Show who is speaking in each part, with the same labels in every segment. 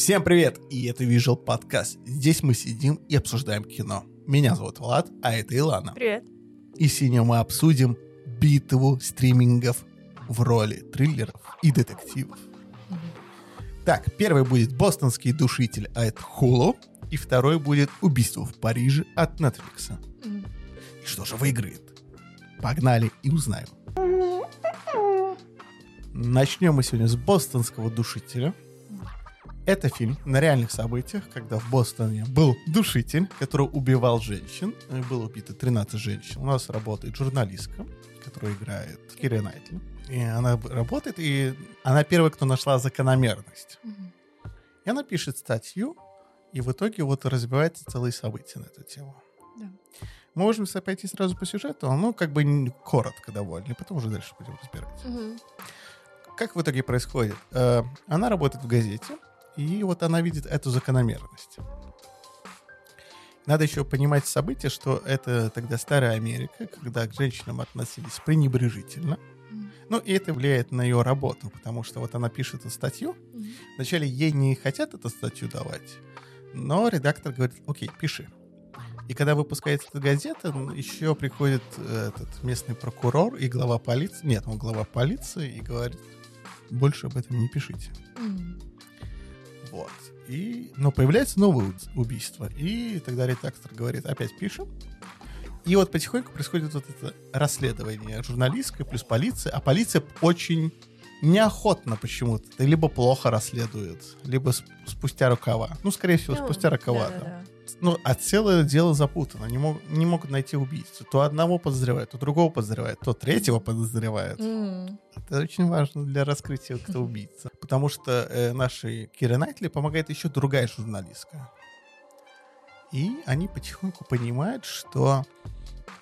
Speaker 1: Всем привет! И это Visual подкаст. Здесь мы сидим и обсуждаем кино. Меня зовут Влад, а это Илана.
Speaker 2: Привет.
Speaker 1: И сегодня мы обсудим битву стримингов в роли триллеров и детективов. Так, первый будет «Бостонский душитель», это Hulu. И второй будет «Убийство в Париже» от Netflix. И что же выиграет? Погнали и узнаем. Начнем мы сегодня с «Бостонского душителя». Это фильм на реальных событиях, когда в Бостоне был душитель, который убивал женщин. Было убито 13 женщин. У нас работает журналистка, которая играет Кири Найтли. И она работает, и она первая, кто нашла закономерность.
Speaker 2: Мгм.
Speaker 1: И она пишет статью, и в итоге вот развивается целые события на эту тему.
Speaker 2: Да.
Speaker 1: Мы можем пойти сразу по сюжету, ну, как бы коротко довольно, и потом уже дальше будем разбирать.
Speaker 2: Мгм.
Speaker 1: Как в итоге происходит? Э, Она работает в газете, и вот она видит эту закономерность. Надо еще понимать события, что это тогда старая Америка, когда к женщинам относились пренебрежительно. Ну, и это влияет на ее работу, потому что вот она пишет эту статью. Вначале ей не хотят эту статью давать, но редактор говорит, окей, пиши. И когда выпускается эта газета, еще приходит э, этот местный прокурор и глава полиции, нет, он глава полиции и говорит, больше об этом не пишите. Вот. И, но появляется новое убийство, и тогда редактор говорит, опять пишем. И вот потихоньку происходит вот это расследование журналистское плюс полиция, а полиция очень неохотно почему-то, да либо плохо расследует, либо сп- спустя рукава. Ну, скорее всего,
Speaker 2: Ну,
Speaker 1: спустя рукава. да.
Speaker 2: да-да-да.
Speaker 1: Ну, а целое дело запутано. Не, мог- не могут найти убийцу. То одного подозревают, то другого подозревают, то третьего подозревают.
Speaker 2: М.
Speaker 1: Это очень важно для раскрытия, кто убийца. Потому что э, нашей Кире Найтли помогает еще другая журналистка. И они потихоньку понимают, что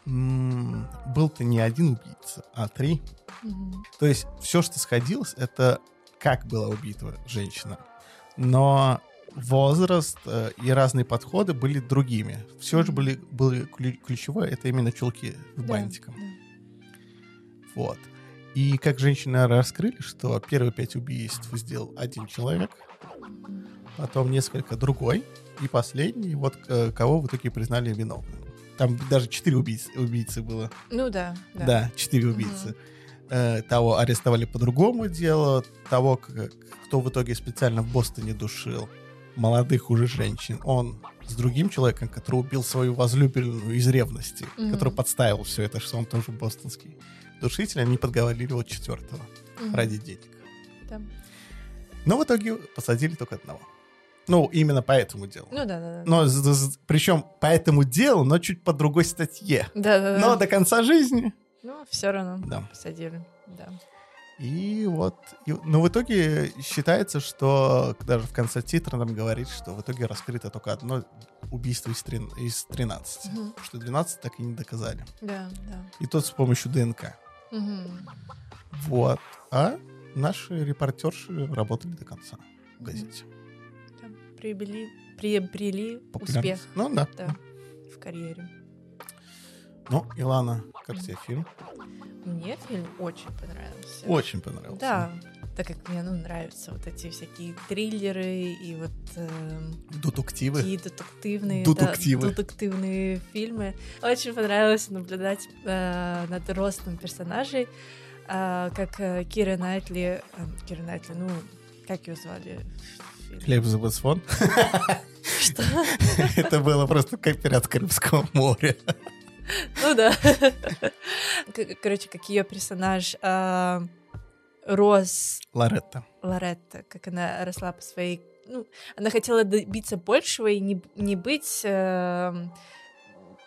Speaker 1: м, был-то не один убийца, а три.
Speaker 2: Мгм.
Speaker 1: То есть все, что сходилось, это как была убита женщина. Но возраст э, и разные подходы были другими. Все же были, были ключ- ключевое, это именно чулки с
Speaker 2: Да,
Speaker 1: бантиком.
Speaker 2: да.
Speaker 1: Вот. И как женщины раскрыли, что первые пять убийств сделал один человек, потом несколько другой, и последний, вот э, кого в итоге признали виновным. Там даже четыре убийцы, убийцы было.
Speaker 2: Ну да, да.
Speaker 1: Да, четыре убийцы. Э, того арестовали по другому делу, того, кто в итоге специально в Бостоне душил молодых уже женщин. Он с другим человеком, который убил свою возлюбленную из ревности,
Speaker 2: Мгм.
Speaker 1: который подставил все это, что он тоже бостонский душитель, они подговорили вот четвертого
Speaker 2: Мгм.
Speaker 1: ради денег.
Speaker 2: Да.
Speaker 1: Но в итоге посадили только одного. Ну, именно по этому делу.
Speaker 2: Ну да, да, да.
Speaker 1: Но причем по этому делу, но чуть по другой статье.
Speaker 2: Да, да, да.
Speaker 1: Но до конца жизни.
Speaker 2: Ну, все равно
Speaker 1: Да.
Speaker 2: посадили. Да.
Speaker 1: И вот, и- но в итоге считается, что даже в конце титра нам говорит, что в итоге раскрыто только одно убийство из, трин- из 13.
Speaker 2: Мгм.
Speaker 1: Потому что 12 так и не доказали.
Speaker 2: Да, да.
Speaker 1: И тот с помощью ДНК.
Speaker 2: Мгм.
Speaker 1: Вот. А наши репортерши работали до конца в газете.
Speaker 2: Да. Приобрели, приобрели успех.
Speaker 1: Ну да.
Speaker 2: да, в карьере.
Speaker 1: Ну, Илана, как тебе фильм?
Speaker 2: Мне фильм очень понравился.
Speaker 1: Очень понравился.
Speaker 2: Да, так как мне ну, нравятся вот эти всякие триллеры и вот эм,
Speaker 1: Детективы.
Speaker 2: такие детективные,
Speaker 1: Детективы.
Speaker 2: да, детективные фильмы. Очень понравилось наблюдать э, над ростом персонажей, э, как э, Кира Найтли, э, Кира Найтли, ну, как ее звали?
Speaker 1: за Босфон.
Speaker 2: Что?
Speaker 1: Это было просто как пират Крымского моря.
Speaker 2: Ну да. Короче, как ее персонаж э, рос
Speaker 1: Лоретта.
Speaker 2: Лоретта, как она росла по своей... Ну, она хотела добиться большего и не, не быть эм,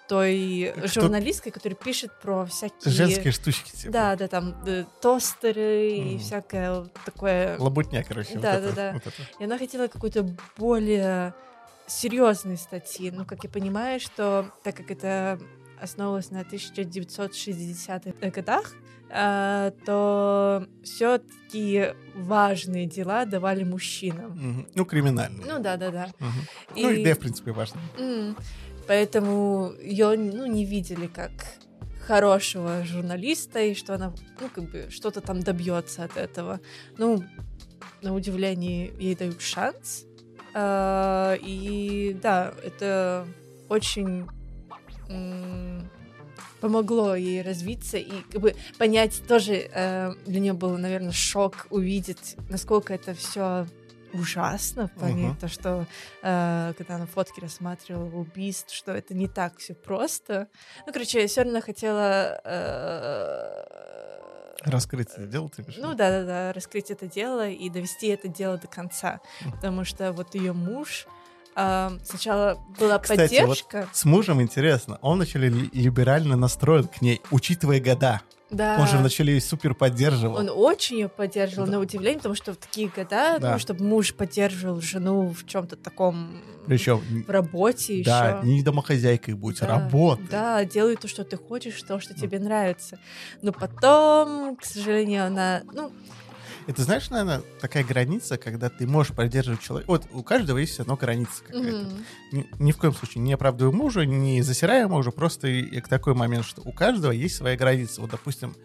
Speaker 2: той
Speaker 1: Кто-
Speaker 2: журналисткой, которая пишет про всякие...
Speaker 1: Женские штучки. Типа.
Speaker 2: Да, да, там э, тостеры и
Speaker 1: Мгм.
Speaker 2: всякое такое.
Speaker 1: Лабутня, короче. вот
Speaker 2: Да,
Speaker 1: это,
Speaker 2: да, да.
Speaker 1: вот это.
Speaker 2: И она хотела какой-то более серьезной статьи. Ну, как я понимаю, что так как это основывалось на 1960-х годах, э, то все-таки важные дела давали мужчинам.
Speaker 1: Мгм. Ну, криминальные.
Speaker 2: Ну да, да, да. И-
Speaker 1: Ну, идея, в принципе, важна.
Speaker 2: М, Поэтому ее ну, не видели как хорошего журналиста, и что она ну, как бы что-то там добьется от этого. Ну, на удивление, ей дают шанс. А, и да, это очень помогло ей развиться и как бы понять тоже э, для нее было, наверное, шок увидеть, насколько это все ужасно в плане
Speaker 1: Мгм.
Speaker 2: то, что э, когда она фотки рассматривала убийств, что это не так все просто. Ну, короче, я все равно хотела э,
Speaker 1: Раскрыть это дело, ты в
Speaker 2: ну да, да, да, раскрыть это дело и довести это дело до конца.
Speaker 1: Мгм.
Speaker 2: Потому что вот ее муж а, сначала была
Speaker 1: Кстати, вот
Speaker 2: поддержка.
Speaker 1: С мужем интересно, он вначале ли- либерально настроен к ней, учитывая года.
Speaker 2: Да.
Speaker 1: Он же вначале ее супер поддерживал.
Speaker 2: Он очень ее поддерживал,
Speaker 1: Да.
Speaker 2: на удивление, потому что в такие года,
Speaker 1: Да.
Speaker 2: ну, чтобы муж поддерживал жену в чем-то таком
Speaker 1: Причем,
Speaker 2: в работе
Speaker 1: да,
Speaker 2: еще.
Speaker 1: не домохозяйкой будь,
Speaker 2: Да,
Speaker 1: работай.
Speaker 2: Да, делай то, что ты хочешь, то, что тебе нравится. Но потом, к сожалению, она, ну,
Speaker 1: Это, знаешь, наверное, такая граница, когда ты можешь поддерживать человека. Вот у каждого есть равно граница какая-то.
Speaker 2: мгм,
Speaker 1: Ни, ни в коем случае не оправдываю мужа, не засираю мужа, просто и, и к такой момент, что у каждого есть своя граница. Вот, допустим,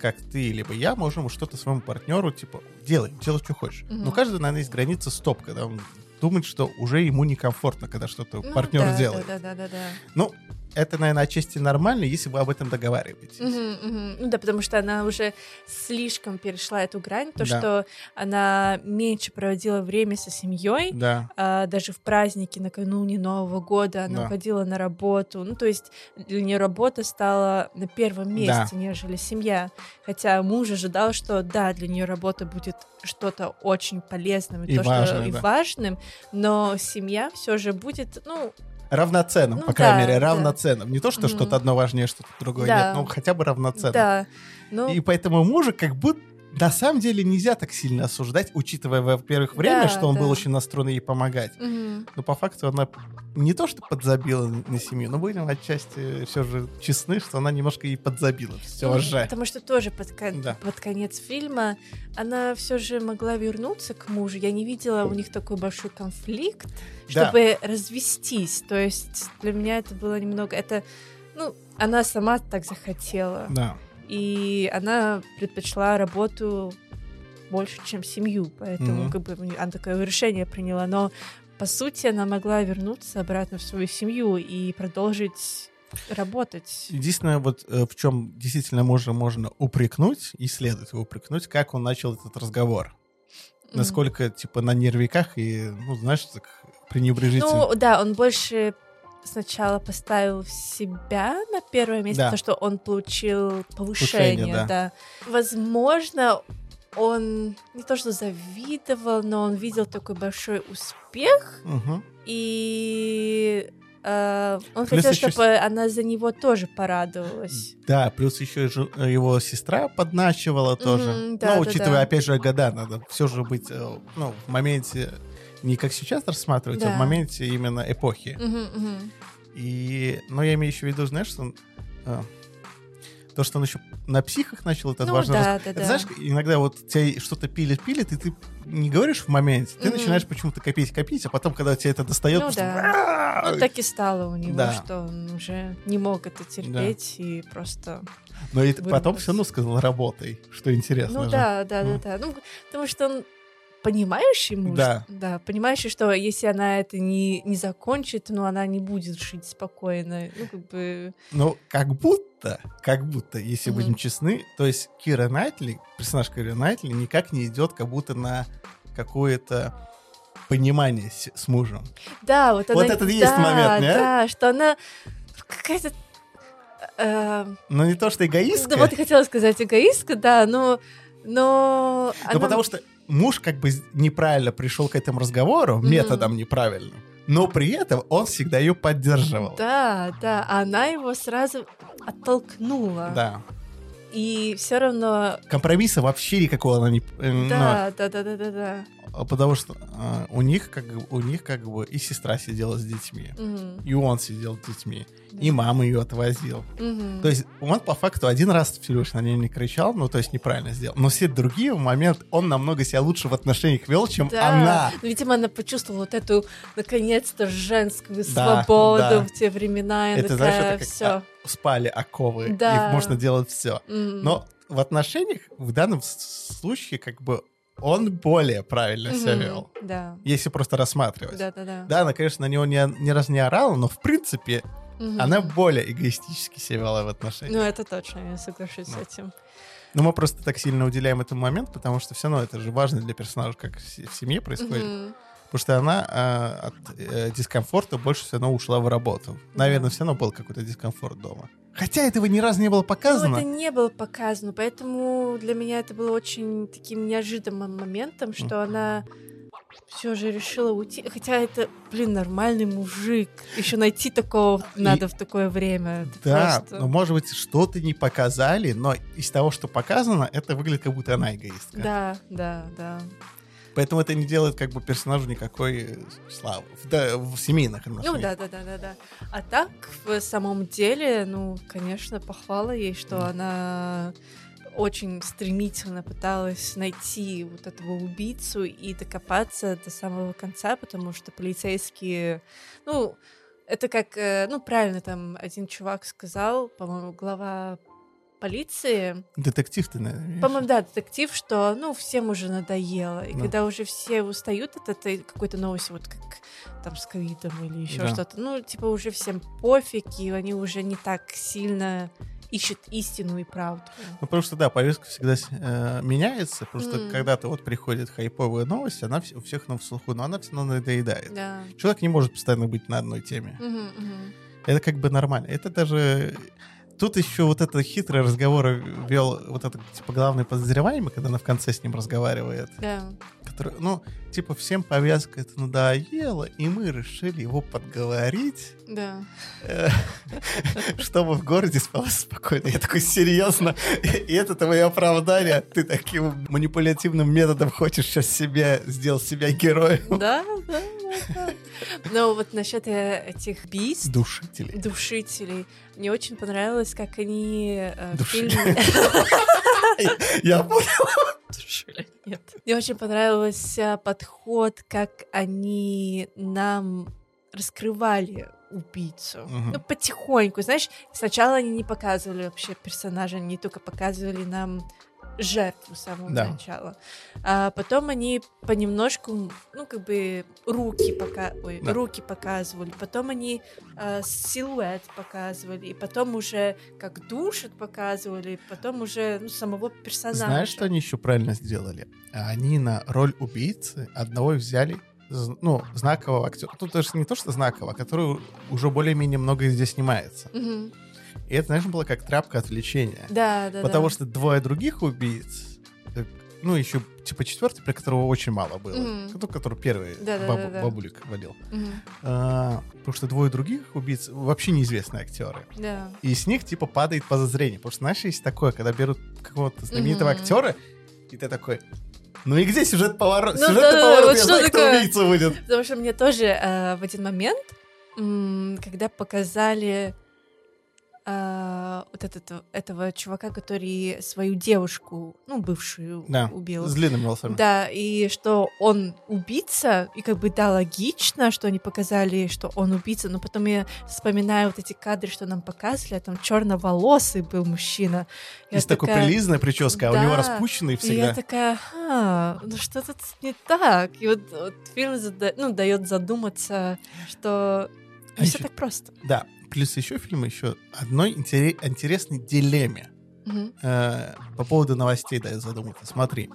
Speaker 1: как ты либо я можем что-то своему партнеру, типа, делай, делай, что хочешь.
Speaker 2: Мгм.
Speaker 1: Но у каждого, наверное, есть граница стоп, когда он думает, что уже ему некомфортно, когда что-то
Speaker 2: ну,
Speaker 1: партнер
Speaker 2: да,
Speaker 1: делает.
Speaker 2: Да, да, да, да, да.
Speaker 1: Ну, это, наверное, отчасти нормально, если вы об этом договариваетесь.
Speaker 2: Мгм, мгм. Ну да, потому что она уже слишком перешла эту грань, то,
Speaker 1: Да.
Speaker 2: что она меньше проводила время со семьей,
Speaker 1: Да.
Speaker 2: а, даже в праздники накануне Нового года она
Speaker 1: Да.
Speaker 2: уходила на работу. Ну, то есть для нее работа стала на первом
Speaker 1: Да.
Speaker 2: месте, нежели семья. Хотя муж ожидал, что да, для нее работа будет что-то очень полезным и,
Speaker 1: И
Speaker 2: то, что
Speaker 1: важным,
Speaker 2: и
Speaker 1: да.
Speaker 2: важным, но семья все же будет, ну,
Speaker 1: Равноценным,
Speaker 2: Ну
Speaker 1: по крайней
Speaker 2: да,
Speaker 1: мере,
Speaker 2: да.
Speaker 1: равноценным. Не то, что
Speaker 2: Мгм.
Speaker 1: что-то одно важнее, что-то другое
Speaker 2: Да.
Speaker 1: нет, но хотя бы равноценным.
Speaker 2: да, ну,
Speaker 1: И поэтому мужа как будто на самом деле нельзя так сильно осуждать, учитывая, во-первых, время,
Speaker 2: Да,
Speaker 1: что он был
Speaker 2: да.
Speaker 1: очень настроен ей помогать.
Speaker 2: мгм.
Speaker 1: Но по факту она не то, что подзабила на семью, но будем отчасти все же честны, что она немножко ей подзабила. Все
Speaker 2: Ну,
Speaker 1: же.
Speaker 2: Потому что тоже под, кон-
Speaker 1: Да.
Speaker 2: под конец фильма она все же могла вернуться к мужу. Я не видела у них такой большой конфликт,
Speaker 1: Да.
Speaker 2: чтобы развестись. То есть для меня это было немного... Это, ну, она сама так захотела.
Speaker 1: Да.
Speaker 2: И она предпочла работу больше, чем семью. Поэтому
Speaker 1: Мгм.
Speaker 2: как бы она такое решение приняла. Но по сути она могла вернуться обратно в свою семью и продолжить работать.
Speaker 1: Единственное, вот э, в чем действительно можно, можно упрекнуть, и следует его упрекнуть, как он начал этот разговор.
Speaker 2: Мгм.
Speaker 1: Насколько, типа, на нервиках и, ну, знаешь, так пренебрежительно.
Speaker 2: Ну, да, он больше сначала поставил себя на первое место,
Speaker 1: Да.
Speaker 2: то, что он получил
Speaker 1: Повышение,
Speaker 2: повышение, да. Возможно, он не то что завидовал, но он видел такой большой успех,
Speaker 1: Мгм.
Speaker 2: и э, он
Speaker 1: Плюс
Speaker 2: хотел,
Speaker 1: еще
Speaker 2: чтобы она за него тоже порадовалась.
Speaker 1: Да, плюс еще жен- его сестра подначивала тоже.
Speaker 2: Мгм, да,
Speaker 1: ну,
Speaker 2: да,
Speaker 1: учитывая,
Speaker 2: да.
Speaker 1: опять же, года, надо все же быть, э, ну, в моменте, не как сейчас рассматривать, а
Speaker 2: Да.
Speaker 1: в моменте именно эпохи.
Speaker 2: Мгм, мгм.
Speaker 1: И, но я имею еще в виду, знаешь, что он, э, то, что он еще на психах начал, это
Speaker 2: Ну,
Speaker 1: важно.
Speaker 2: да,
Speaker 1: рас-
Speaker 2: да,
Speaker 1: Это
Speaker 2: да.
Speaker 1: знаешь, иногда вот тебя что-то пилит-пилит, и ты не говоришь в моменте, ты
Speaker 2: Мгм.
Speaker 1: начинаешь почему-то копить-копить, а потом, когда тебя это достает,
Speaker 2: Ну
Speaker 1: просто...
Speaker 2: да. Ну, так и стало у него,
Speaker 1: Да.
Speaker 2: что он уже не мог это терпеть и просто
Speaker 1: Но и потом все равно сказал, работай, что интересно
Speaker 2: Ну
Speaker 1: же.
Speaker 2: да, да,
Speaker 1: Ну.
Speaker 2: да, да. Ну, потому что он понимающий муж.
Speaker 1: Да.
Speaker 2: Да, понимающий, что если она это не, не закончит, ну, она не будет жить спокойно. Ну, как бы...
Speaker 1: Ну, как будто, как будто, если
Speaker 2: Мгм.
Speaker 1: будем честны, то есть Кира Найтли, персонаж Кира Найтли, никак не идет как будто на какое-то понимание с, с мужем.
Speaker 2: Да, вот она...
Speaker 1: Вот это и есть
Speaker 2: да,
Speaker 1: момент, не?
Speaker 2: Да, что она какая-то... э,
Speaker 1: Но не то, что эгоистка,
Speaker 2: да, вот я хотела сказать эгоистка, да, но... Но...
Speaker 1: но
Speaker 2: она-
Speaker 1: потому что муж как бы неправильно пришел к этому разговору,
Speaker 2: Мгм.
Speaker 1: методом неправильным, но при этом он всегда ее поддерживал.
Speaker 2: Да, да, она его сразу оттолкнула.
Speaker 1: Да.
Speaker 2: И все равно...
Speaker 1: Компромисса вообще никакого она не... э,
Speaker 2: Да, да, да, да, да, да.
Speaker 1: потому что а, у них как бы, у них как бы и сестра сидела с детьми,
Speaker 2: Мгм,
Speaker 1: и он сидел с детьми,
Speaker 2: да.
Speaker 1: и мама ее отвозил.
Speaker 2: Мгм.
Speaker 1: То есть он по факту один раз всего лишь на нее не кричал, ну то есть неправильно сделал. Но все другие моменты он намного себя лучше в отношениях вел, чем
Speaker 2: Да.
Speaker 1: она.
Speaker 2: Ну, видимо, она почувствовала вот эту, наконец-то, женскую
Speaker 1: Да,
Speaker 2: свободу
Speaker 1: да.
Speaker 2: в те времена. И
Speaker 1: Это, знаешь,
Speaker 2: такая,
Speaker 1: это как
Speaker 2: все.
Speaker 1: а, спали оковы,
Speaker 2: Да.
Speaker 1: и можно делать все. Но в отношениях в данном с- случае как бы он более правильно себя
Speaker 2: Мгм,
Speaker 1: вел.
Speaker 2: Да.
Speaker 1: Если просто рассматривать.
Speaker 2: Да, да, да.
Speaker 1: Да, она, конечно, на него ни, ни разу не орала, но в принципе она более эгоистически себя вела в отношениях.
Speaker 2: Ну, это точно, я соглашусь с
Speaker 1: Да.
Speaker 2: этим.
Speaker 1: Но мы просто так сильно уделяем этому момент, потому что все равно это же важно для персонажа, как в се- в семье происходит.
Speaker 2: Мгм.
Speaker 1: Потому что она а, от э, дискомфорта больше все равно ушла в работу. Наверное, все равно был какой-то дискомфорт дома. Хотя этого ни разу не было показано.
Speaker 2: Ну, это не было показано, поэтому для меня это было очень таким неожиданным моментом, что она все же решила уйти. Хотя это, блин, нормальный мужик. Еще найти такого надо в такое время. Это
Speaker 1: Да,
Speaker 2: просто-
Speaker 1: но может быть что-то не показали, но из того, что показано, это выглядит как будто она эгоистка.
Speaker 2: Да, да, да.
Speaker 1: Поэтому это не делает как бы персонажу никакой э, славы. Да, в семейных отношениях.
Speaker 2: Ну да, да, да, да, да. А так, в самом деле, ну, конечно, похвала ей, что
Speaker 1: Мгм.
Speaker 2: она очень стремительно пыталась найти вот этого убийцу и докопаться до самого конца, потому что полицейские, ну, это как, э, ну, правильно там один чувак сказал, по-моему, глава полиции,
Speaker 1: Детектив ты, наверное.
Speaker 2: по-моему, да, детектив, что, ну, всем уже надоело. И
Speaker 1: Да.
Speaker 2: когда уже все устают от этой какой-то новости, вот как там с ковидом или еще
Speaker 1: Да.
Speaker 2: что-то, ну, типа уже всем пофиг, и они уже не так сильно ищут истину и правду.
Speaker 1: Ну, потому что, да, повестка всегда э, меняется, потому что
Speaker 2: Мгм.
Speaker 1: когда-то вот приходит хайповая новость, она вс- у всех на слуху, но она все равно надоедает.
Speaker 2: Да.
Speaker 1: Человек не может постоянно быть на одной теме.
Speaker 2: Мгм, мгм.
Speaker 1: Это как бы нормально. Это даже... Тут еще вот это хитрый разговор вел вот этот, типа, главный подозреваемый, когда она в конце с ним разговаривает.
Speaker 2: Да.
Speaker 1: Который, ну, типа, всем повязка это надоело, и мы решили его подговорить,
Speaker 2: Да.
Speaker 1: э, чтобы в городе спалось спокойно. Я такой, серьезно? И это твое оправдание? Ты таким манипулятивным методом хочешь сейчас себя, сделать себя героем?
Speaker 2: Да, да. Но вот насчет э, этих убийств,
Speaker 1: Душителей.
Speaker 2: душителей, мне очень понравилось, как они э, в
Speaker 1: Души.
Speaker 2: фильме...
Speaker 1: Я понял.
Speaker 2: Душили, нет. Мне очень понравился подход, как они нам раскрывали убийцу.
Speaker 1: Мгм.
Speaker 2: Ну, потихоньку, знаешь, сначала они не показывали вообще персонажа, они только показывали нам жертву с самого
Speaker 1: Да.
Speaker 2: начала. А потом они понемножку, ну, как бы руки пока, ой,
Speaker 1: Да.
Speaker 2: руки показывали, потом они а, силуэт показывали, и потом уже как душат показывали, потом уже ну, самого персонажа.
Speaker 1: Знаешь, что они еще правильно сделали? Они на роль убийцы одного взяли ну, знакового актера. Тут даже не то, что знакового, который уже более-менее много здесь снимается.
Speaker 2: Мгм.
Speaker 1: И это, знаешь, было как тряпка отвлечения.
Speaker 2: Да, да,
Speaker 1: Потому
Speaker 2: да.
Speaker 1: что двое других убийц, э, ну, еще типа четвертый, про которого очень мало было.
Speaker 2: Мгм.
Speaker 1: Ну, который первый
Speaker 2: Да-да-да-да.
Speaker 1: бабу- бабулик валил.
Speaker 2: Мгм.
Speaker 1: А, потому что двое других убийц вообще неизвестные актеры.
Speaker 2: Да.
Speaker 1: И с них типа падает подозрение. Потому что, знаешь, есть такое, когда берут какого-то знаменитого
Speaker 2: Мгм.
Speaker 1: актера, и ты такой, ну и где сюжет поворот?
Speaker 2: Ну
Speaker 1: Сюжетный
Speaker 2: да,
Speaker 1: поворот,
Speaker 2: вот
Speaker 1: я
Speaker 2: что
Speaker 1: знаю, кто
Speaker 2: такое?
Speaker 1: убийца будет.
Speaker 2: Потому что мне тоже э, в один момент, м, когда показали э, вот этот, этого чувака, который свою девушку, ну, бывшую,
Speaker 1: Да,
Speaker 2: убил.
Speaker 1: С длинными волосами.
Speaker 2: Да, и что он убийца, и как бы да, логично, что они показали, что он убийца, но потом я вспоминаю вот эти кадры, что нам показывали, а там черноволосый был мужчина. Я
Speaker 1: Есть такой
Speaker 2: такая-
Speaker 1: прилизная прическа, а у него
Speaker 2: Да.
Speaker 1: распущенный
Speaker 2: И
Speaker 1: всегда.
Speaker 2: я такая, ага, ну что тут не так? И вот, вот фильм зада- ну, дает задуматься, что
Speaker 1: А
Speaker 2: все
Speaker 1: ещё-
Speaker 2: так просто.
Speaker 1: Да, плюс еще фильм еще одной интере- интересной дилемме. Э, по поводу новостей дает задуматься. Смотри.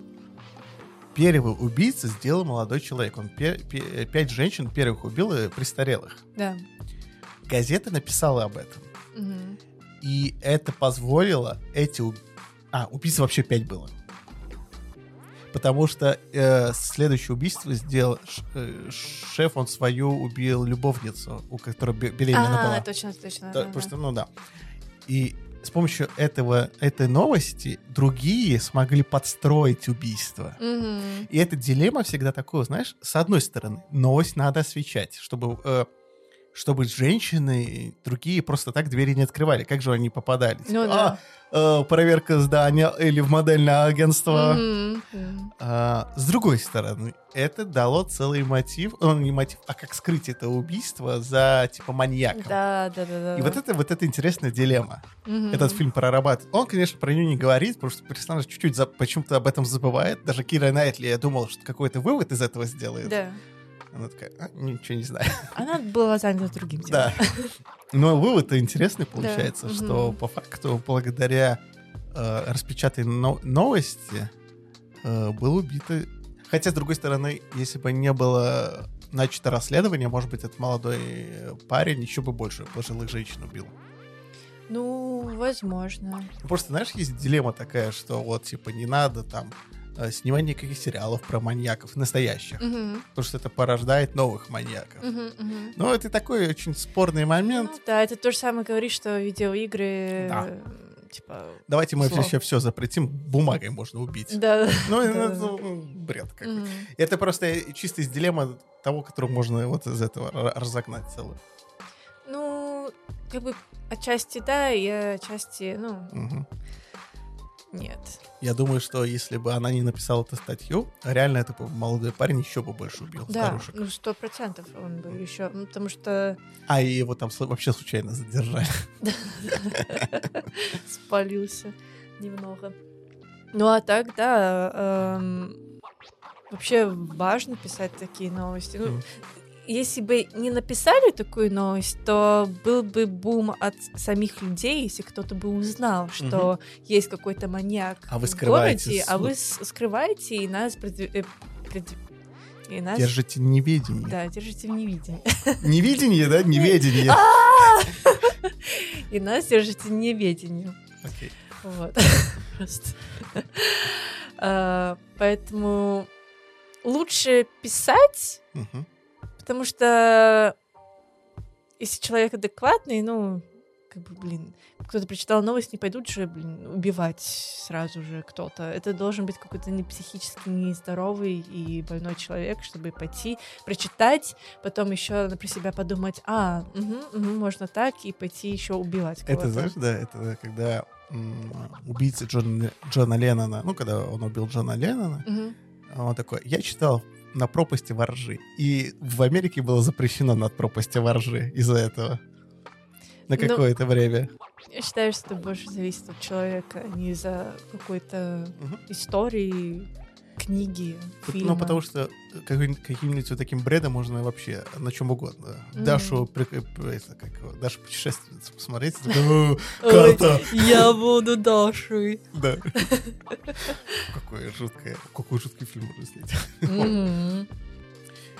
Speaker 1: Первый убийца сделал молодой человек. Он пе- пе- пять женщин первых убил и престарелых.
Speaker 2: Да.
Speaker 1: Газета написала об этом.
Speaker 2: Мгм.
Speaker 1: И это позволило эти... А, убийц вообще пять было. Потому что э, следующее убийство сделал э, шеф, он свою убил любовницу, у которой бе- беременна
Speaker 2: А,
Speaker 1: была.
Speaker 2: точно, точно.
Speaker 1: Да,
Speaker 2: да,
Speaker 1: Просто,
Speaker 2: да.
Speaker 1: ну да. И с помощью этого, этой новости другие смогли подстроить убийство.
Speaker 2: Мгм.
Speaker 1: И эта дилемма всегда такое, знаешь, с одной стороны, новость надо освещать, чтобы э, чтобы женщины другие просто так двери не открывали. Как же они попадали?
Speaker 2: Ну
Speaker 1: Типа,
Speaker 2: да.
Speaker 1: «А, э, проверка здания или в модельное агентство.
Speaker 2: Мгм.
Speaker 1: А, с другой стороны, это дало целый мотив, он не мотив, а как скрыть это убийство за типа маньяком.
Speaker 2: Да, да, да, да.
Speaker 1: И вот это вот эта интересная дилемма.
Speaker 2: Мгм.
Speaker 1: Этот фильм прорабатывает. Он, конечно, про нее не говорит, потому что персонаж чуть-чуть за- почему-то об этом забывает. Даже Кира Найтли, я думал, что какой-то вывод из этого сделает.
Speaker 2: Да.
Speaker 1: Она такая, «А, ничего не знаю.
Speaker 2: Она была занята другим делом.
Speaker 1: Да. Но вывод-то интересный получается,
Speaker 2: мгм.
Speaker 1: что по факту благодаря э, распечатой но- новости э, был убит. Хотя, с другой стороны, если бы не было начато расследование, может быть, этот молодой парень еще бы больше пожилых женщин убил.
Speaker 2: Ну, возможно.
Speaker 1: Просто, знаешь, есть дилемма такая, что вот, типа, не надо там э, снимать никаких сериалов про маньяков настоящих,
Speaker 2: Мгм,
Speaker 1: потому что это порождает новых маньяков.
Speaker 2: мгм, мгм.
Speaker 1: Но это такой очень спорный момент.
Speaker 2: Ну да, это то же самое говорит, что видеоигры,
Speaker 1: Да.
Speaker 2: типа...
Speaker 1: Давайте мы
Speaker 2: Слов.
Speaker 1: еще все запретим, бумагой можно убить.
Speaker 2: Да.
Speaker 1: Ну, это, ну, бред какой.
Speaker 2: Мгм.
Speaker 1: Это просто чисто из дилемма того, которого можно вот из этого разогнать целую.
Speaker 2: Ну, как бы отчасти да, и отчасти, ну,
Speaker 1: Мгм.
Speaker 2: Нет.
Speaker 1: Я думаю, что если бы она не написала эту статью, реально этот молодой парень еще бы больше убил
Speaker 2: Да,
Speaker 1: старушек.
Speaker 2: ну сто процентов он бы еще, ну, потому что
Speaker 1: А и его там вообще случайно задержали.
Speaker 2: спалился немного. Ну а так, да, эм, вообще важно писать такие новости. Ну. Если бы не написали такую новость, то был бы бум от самих людей, если кто-то бы узнал, что есть какой-то маньяк
Speaker 1: А вы
Speaker 2: в
Speaker 1: скрываете
Speaker 2: городе, а вы скрываете и нас э, и нас
Speaker 1: Держите неведение.
Speaker 2: да, держите в невидении.
Speaker 1: Невидение, да? Неведение.
Speaker 2: И нас держите в неведении.
Speaker 1: Окей.
Speaker 2: Вот. Просто. А, Поэтому лучше писать. Потому что если человек адекватный, ну, как бы, блин, кто-то прочитал новость, не пойдут же, блин, убивать сразу же кто-то. Это должен быть какой-то не психически нездоровый и больной человек, чтобы пойти, прочитать, потом еще про себя подумать, а, мгм, мгм, можно так, и пойти еще убивать кого-то.
Speaker 1: Это, знаешь, да, это когда убийца Джон- Джона Леннона, ну, когда он убил Джона Леннона,
Speaker 2: Мгм.
Speaker 1: он такой, я читал на пропасти воржи. И в Америке было запрещено над пропасти воржи из-за этого. На
Speaker 2: Ну,
Speaker 1: какое-то время.
Speaker 2: Я считаю, что это больше зависит от человека, а не из-за какой-то
Speaker 1: Мгм.
Speaker 2: истории, книги, фильма.
Speaker 1: Ну, потому что какой- каким-нибудь вот таким бредом можно вообще на чем угодно.
Speaker 2: Мгм.
Speaker 1: Дашу, э, это, как Дашу путешественницу посмотреть. и такой, «О,
Speaker 2: Ой,
Speaker 1: карта!»
Speaker 2: я буду Дашей.
Speaker 1: Да. Какое жуткое, какой жуткий фильм можно снять.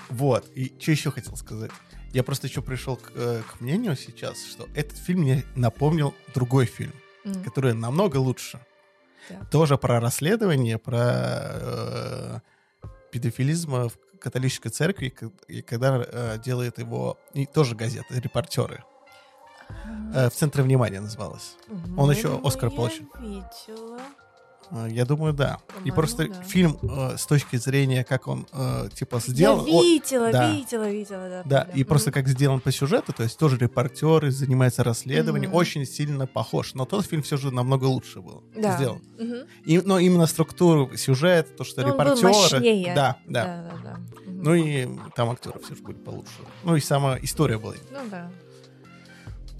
Speaker 1: Вот, и что еще хотел сказать? Я просто еще пришел к, э, к мнению сейчас, что этот фильм мне напомнил другой фильм, который намного лучше.
Speaker 2: Так.
Speaker 1: Тоже про расследование, про э, педофилизм в католической церкви, и когда э, делает его и тоже газета, репортеры. Э, в центре внимания называлась. он еще Оскар получил.
Speaker 2: видела.
Speaker 1: Э, Я думаю, да. И
Speaker 2: По-моему,
Speaker 1: просто
Speaker 2: да.
Speaker 1: фильм э, с точки зрения, как он э, типа сделан.
Speaker 2: Я
Speaker 1: о-
Speaker 2: видела,
Speaker 1: да.
Speaker 2: видела, видела, да.
Speaker 1: Да,
Speaker 2: да.
Speaker 1: и просто как сделан по сюжету, то есть тоже репортеры, занимаются расследованием,
Speaker 2: Мгм.
Speaker 1: очень сильно похож. Но тот фильм все же намного лучше был
Speaker 2: Да.
Speaker 1: сделан.
Speaker 2: Мгм.
Speaker 1: И, но именно структуру сюжета, то, что
Speaker 2: Ну, он был
Speaker 1: репортеры...
Speaker 2: мощнее.
Speaker 1: Да, да.
Speaker 2: Да, да, да. Мгм.
Speaker 1: Ну и там актеры все же были получше. Ну и сама история была.
Speaker 2: Ну да.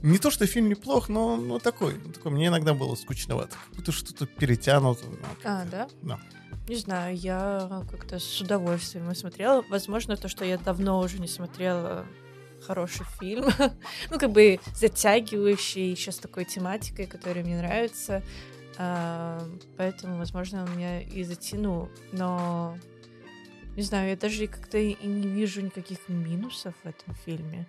Speaker 1: Не то, что фильм неплох, но ну, такой, такой. Мне иногда было скучновато. Как будто что-то перетянуто. ну,
Speaker 2: А, да?
Speaker 1: Да.
Speaker 2: Не знаю, я как-то с удовольствием его смотрела. Возможно, то, что я давно уже не смотрела хороший фильм. ну, как бы затягивающий, еще с такой тематикой, которая мне нравится. А, поэтому, возможно, он меня и затянул. Но, не знаю, я даже как-то и не вижу никаких минусов в этом фильме.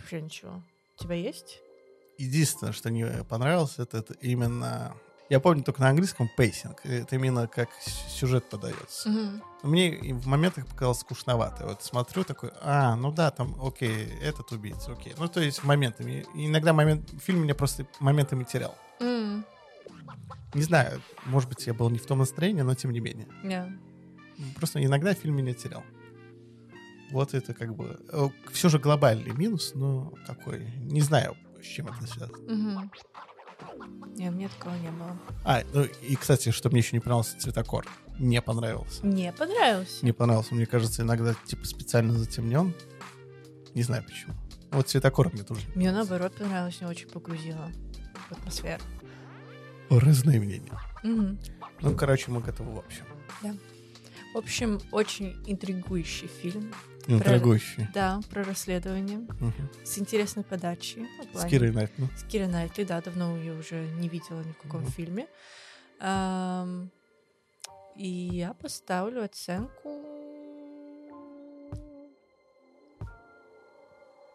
Speaker 2: Вообще ничего. У тебя есть?
Speaker 1: Единственное, что мне понравилось, это, это именно... Я помню только на английском pacing. Это именно как сюжет подается. Мне и в моментах показалось скучновато. Вот смотрю такой, а, ну да, там, окей, этот убийца, окей. Ну, то есть моментами. Иногда момент, фильм меня просто моментами терял.
Speaker 2: М,
Speaker 1: Не знаю, может быть, я был не в том настроении, но тем не менее.
Speaker 2: да.
Speaker 1: Просто иногда фильм меня терял. Вот это как бы все же глобальный минус, но такой, не знаю, с чем это связано.
Speaker 2: Мгм. Не, мне такого не было.
Speaker 1: А, ну и, кстати, что мне еще не понравился цветокор. Не понравился.
Speaker 2: Не понравился.
Speaker 1: Не понравился. Мне кажется, иногда типа специально затемнен. Не знаю почему. Вот цветокор мне тоже.
Speaker 2: Мне наоборот понравилось, меня очень погрузило в атмосферу.
Speaker 1: Разные мнения.
Speaker 2: Мгм.
Speaker 1: Ну, короче, мы готовы в общем.
Speaker 2: В общем, очень интригующий фильм.
Speaker 1: Интригующий.
Speaker 2: Да, про расследование.
Speaker 1: Мгм.
Speaker 2: С интересной подачей.
Speaker 1: С Кирой Найтман.
Speaker 2: С Кирой Найтли, да, давно ее уже не видела ни в каком
Speaker 1: Мгм.
Speaker 2: фильме. Ам, и я поставлю оценку...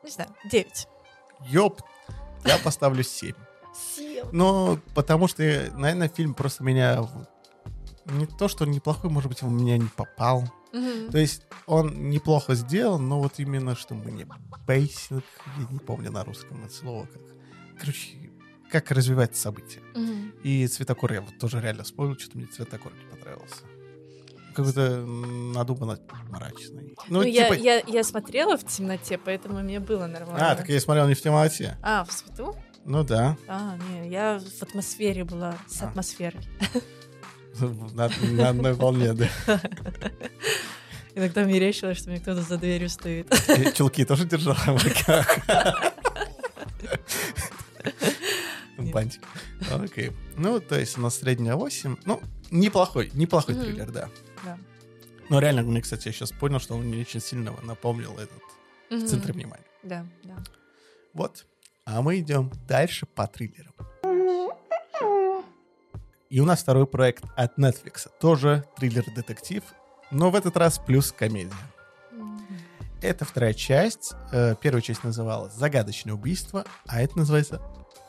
Speaker 2: Не знаю, 9.
Speaker 1: Ёп, я поставлю 7.
Speaker 2: 7.
Speaker 1: Ну, потому что, наверное, фильм просто меня... Не то, что неплохой, может быть, он в меня не попал. То есть он неплохо сделан, но вот именно, что мне basic, я не помню на русском это слово, как... Короче, как развивать события. И цветокор я вот тоже реально вспомнил, что-то мне цветокор не понравился. Какой-то надуманно мрачный.
Speaker 2: Ну,
Speaker 1: Ну,
Speaker 2: я,
Speaker 1: типа...
Speaker 2: я, я смотрела в темноте, поэтому мне было нормально.
Speaker 1: А, так я смотрел не в темноте.
Speaker 2: А, в свету?
Speaker 1: Ну да.
Speaker 2: А, не, я в атмосфере была, с
Speaker 1: А.
Speaker 2: атмосферой.
Speaker 1: На, на одной волне, да.
Speaker 2: Иногда мерещилось, что мне кто-то за дверью стоит.
Speaker 1: И Чулки тоже держал в руках.
Speaker 2: Нет.
Speaker 1: Бантик. Окей. Ну, то есть у нас средняя 8. Ну, неплохой, неплохой триллер, да. Но реально, мне, кстати, я сейчас понял, что он мне очень сильно напомнил этот в центре внимания.
Speaker 2: Да, да.
Speaker 1: Вот. А мы идем дальше по триллерам. И у нас второй проект от Netflix. Тоже триллер-детектив, но в этот раз плюс комедия. Это вторая часть. Э, Первая часть называлась «Загадочное убийство», а это называется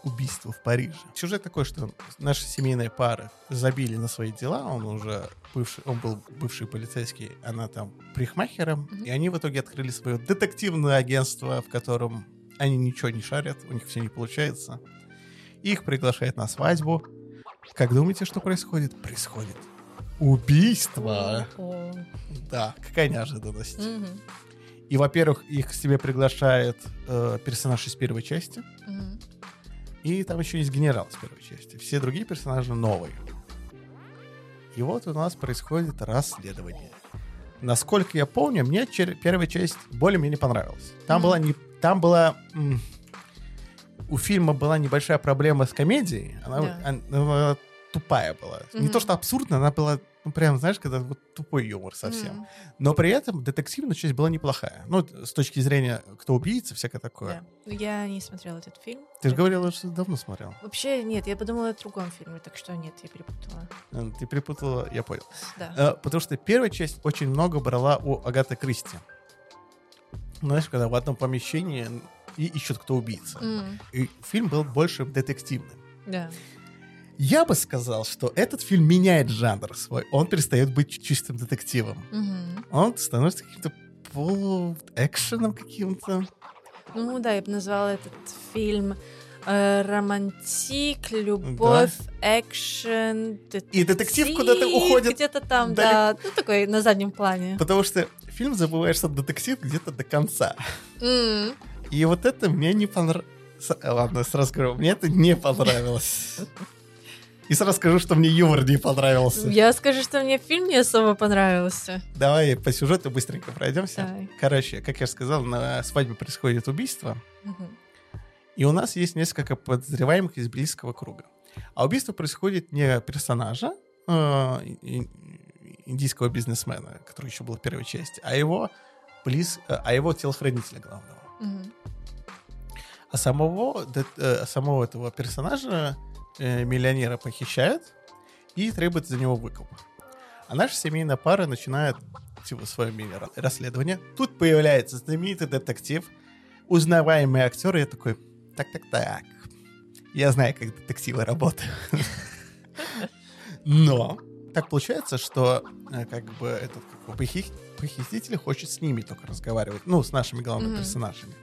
Speaker 1: «Убийство в Париже». Сюжет такой, что наши семейные пары забили на свои дела. Он уже бывший, он был бывший полицейский, она там прихмахером.
Speaker 2: Мгм.
Speaker 1: И они в итоге открыли свое детективное агентство, в котором они ничего не шарят, у них все не получается. Их приглашают на свадьбу. Как думаете, что происходит? Происходит убийство. Да, какая неожиданность.
Speaker 2: Мгм.
Speaker 1: И, во-первых, их к себе приглашает э, персонаж из первой части.
Speaker 2: Мгм.
Speaker 1: И там еще есть генерал из первой части. Все другие персонажи новые. И вот у нас происходит расследование. Насколько я помню, мне чер- первая часть более-менее понравилась. Там
Speaker 2: Мгм.
Speaker 1: была не... Там была... м, у фильма была небольшая проблема с комедией. Она,
Speaker 2: Да.
Speaker 1: она- она тупая была. Не
Speaker 2: Мгм.
Speaker 1: то, что абсурдная, она была, ну, прям, знаешь, когда вот тупой юмор совсем.
Speaker 2: Мгм.
Speaker 1: Но при этом детективная часть была неплохая. Ну, с точки зрения, кто убийца, всякое такое.
Speaker 2: Да. Я не смотрела этот фильм.
Speaker 1: Ты же говорила, что давно смотрел.
Speaker 2: Вообще, нет, я подумала о другом фильме, так что нет, я перепутала.
Speaker 1: Э, Ты перепутала, я понял.
Speaker 2: Да.
Speaker 1: Э, Потому что первая часть очень много брала у Агаты Кристи. Знаешь, когда в одном помещении и ищут, кто убийца.
Speaker 2: М,
Speaker 1: И фильм был больше детективным.
Speaker 2: Да.
Speaker 1: Я бы сказал, что этот фильм меняет жанр свой. Он перестает быть чистым детективом.
Speaker 2: Мгм.
Speaker 1: Он становится каким-то полу-экшеном каким-то.
Speaker 2: Ну да, я бы назвала этот фильм э, романтик, любовь, экшен,
Speaker 1: И детектив куда-то уходит
Speaker 2: Где-то там,
Speaker 1: далеко.
Speaker 2: да, ну такой на заднем плане.
Speaker 1: Потому что фильм забываешь, что детектив где-то до конца.
Speaker 2: М,
Speaker 1: И вот это мне не понравилось. Ладно, сразу скажу, мне это не понравилось. И сразу скажу, что мне юмор не понравился.
Speaker 2: Я скажу, что мне фильм не особо понравился.
Speaker 1: Давай по сюжету быстренько пройдемся.
Speaker 2: Давай.
Speaker 1: Короче, как я же сказал, на свадьбе происходит убийство, и у нас есть несколько подозреваемых из близкого круга. А убийство происходит не персонажа, э, индийского бизнесмена, который еще был в первой части, а его, близ, э, а его телохранителя главного.
Speaker 2: Мгм.
Speaker 1: А самого, э, самого этого персонажа э, миллионера похищают и требуют за него выкуп. А наша семейная пара начинает типа, свое мини-расследование. Тут появляется знаменитый детектив, узнаваемый актер, и я такой, так-так-так, я знаю, как детективы работают. Но так получается, что э, как бы этот как бы, похититель хочет с ними только разговаривать, ну, с нашими главными
Speaker 2: Мгм.
Speaker 1: персонажами.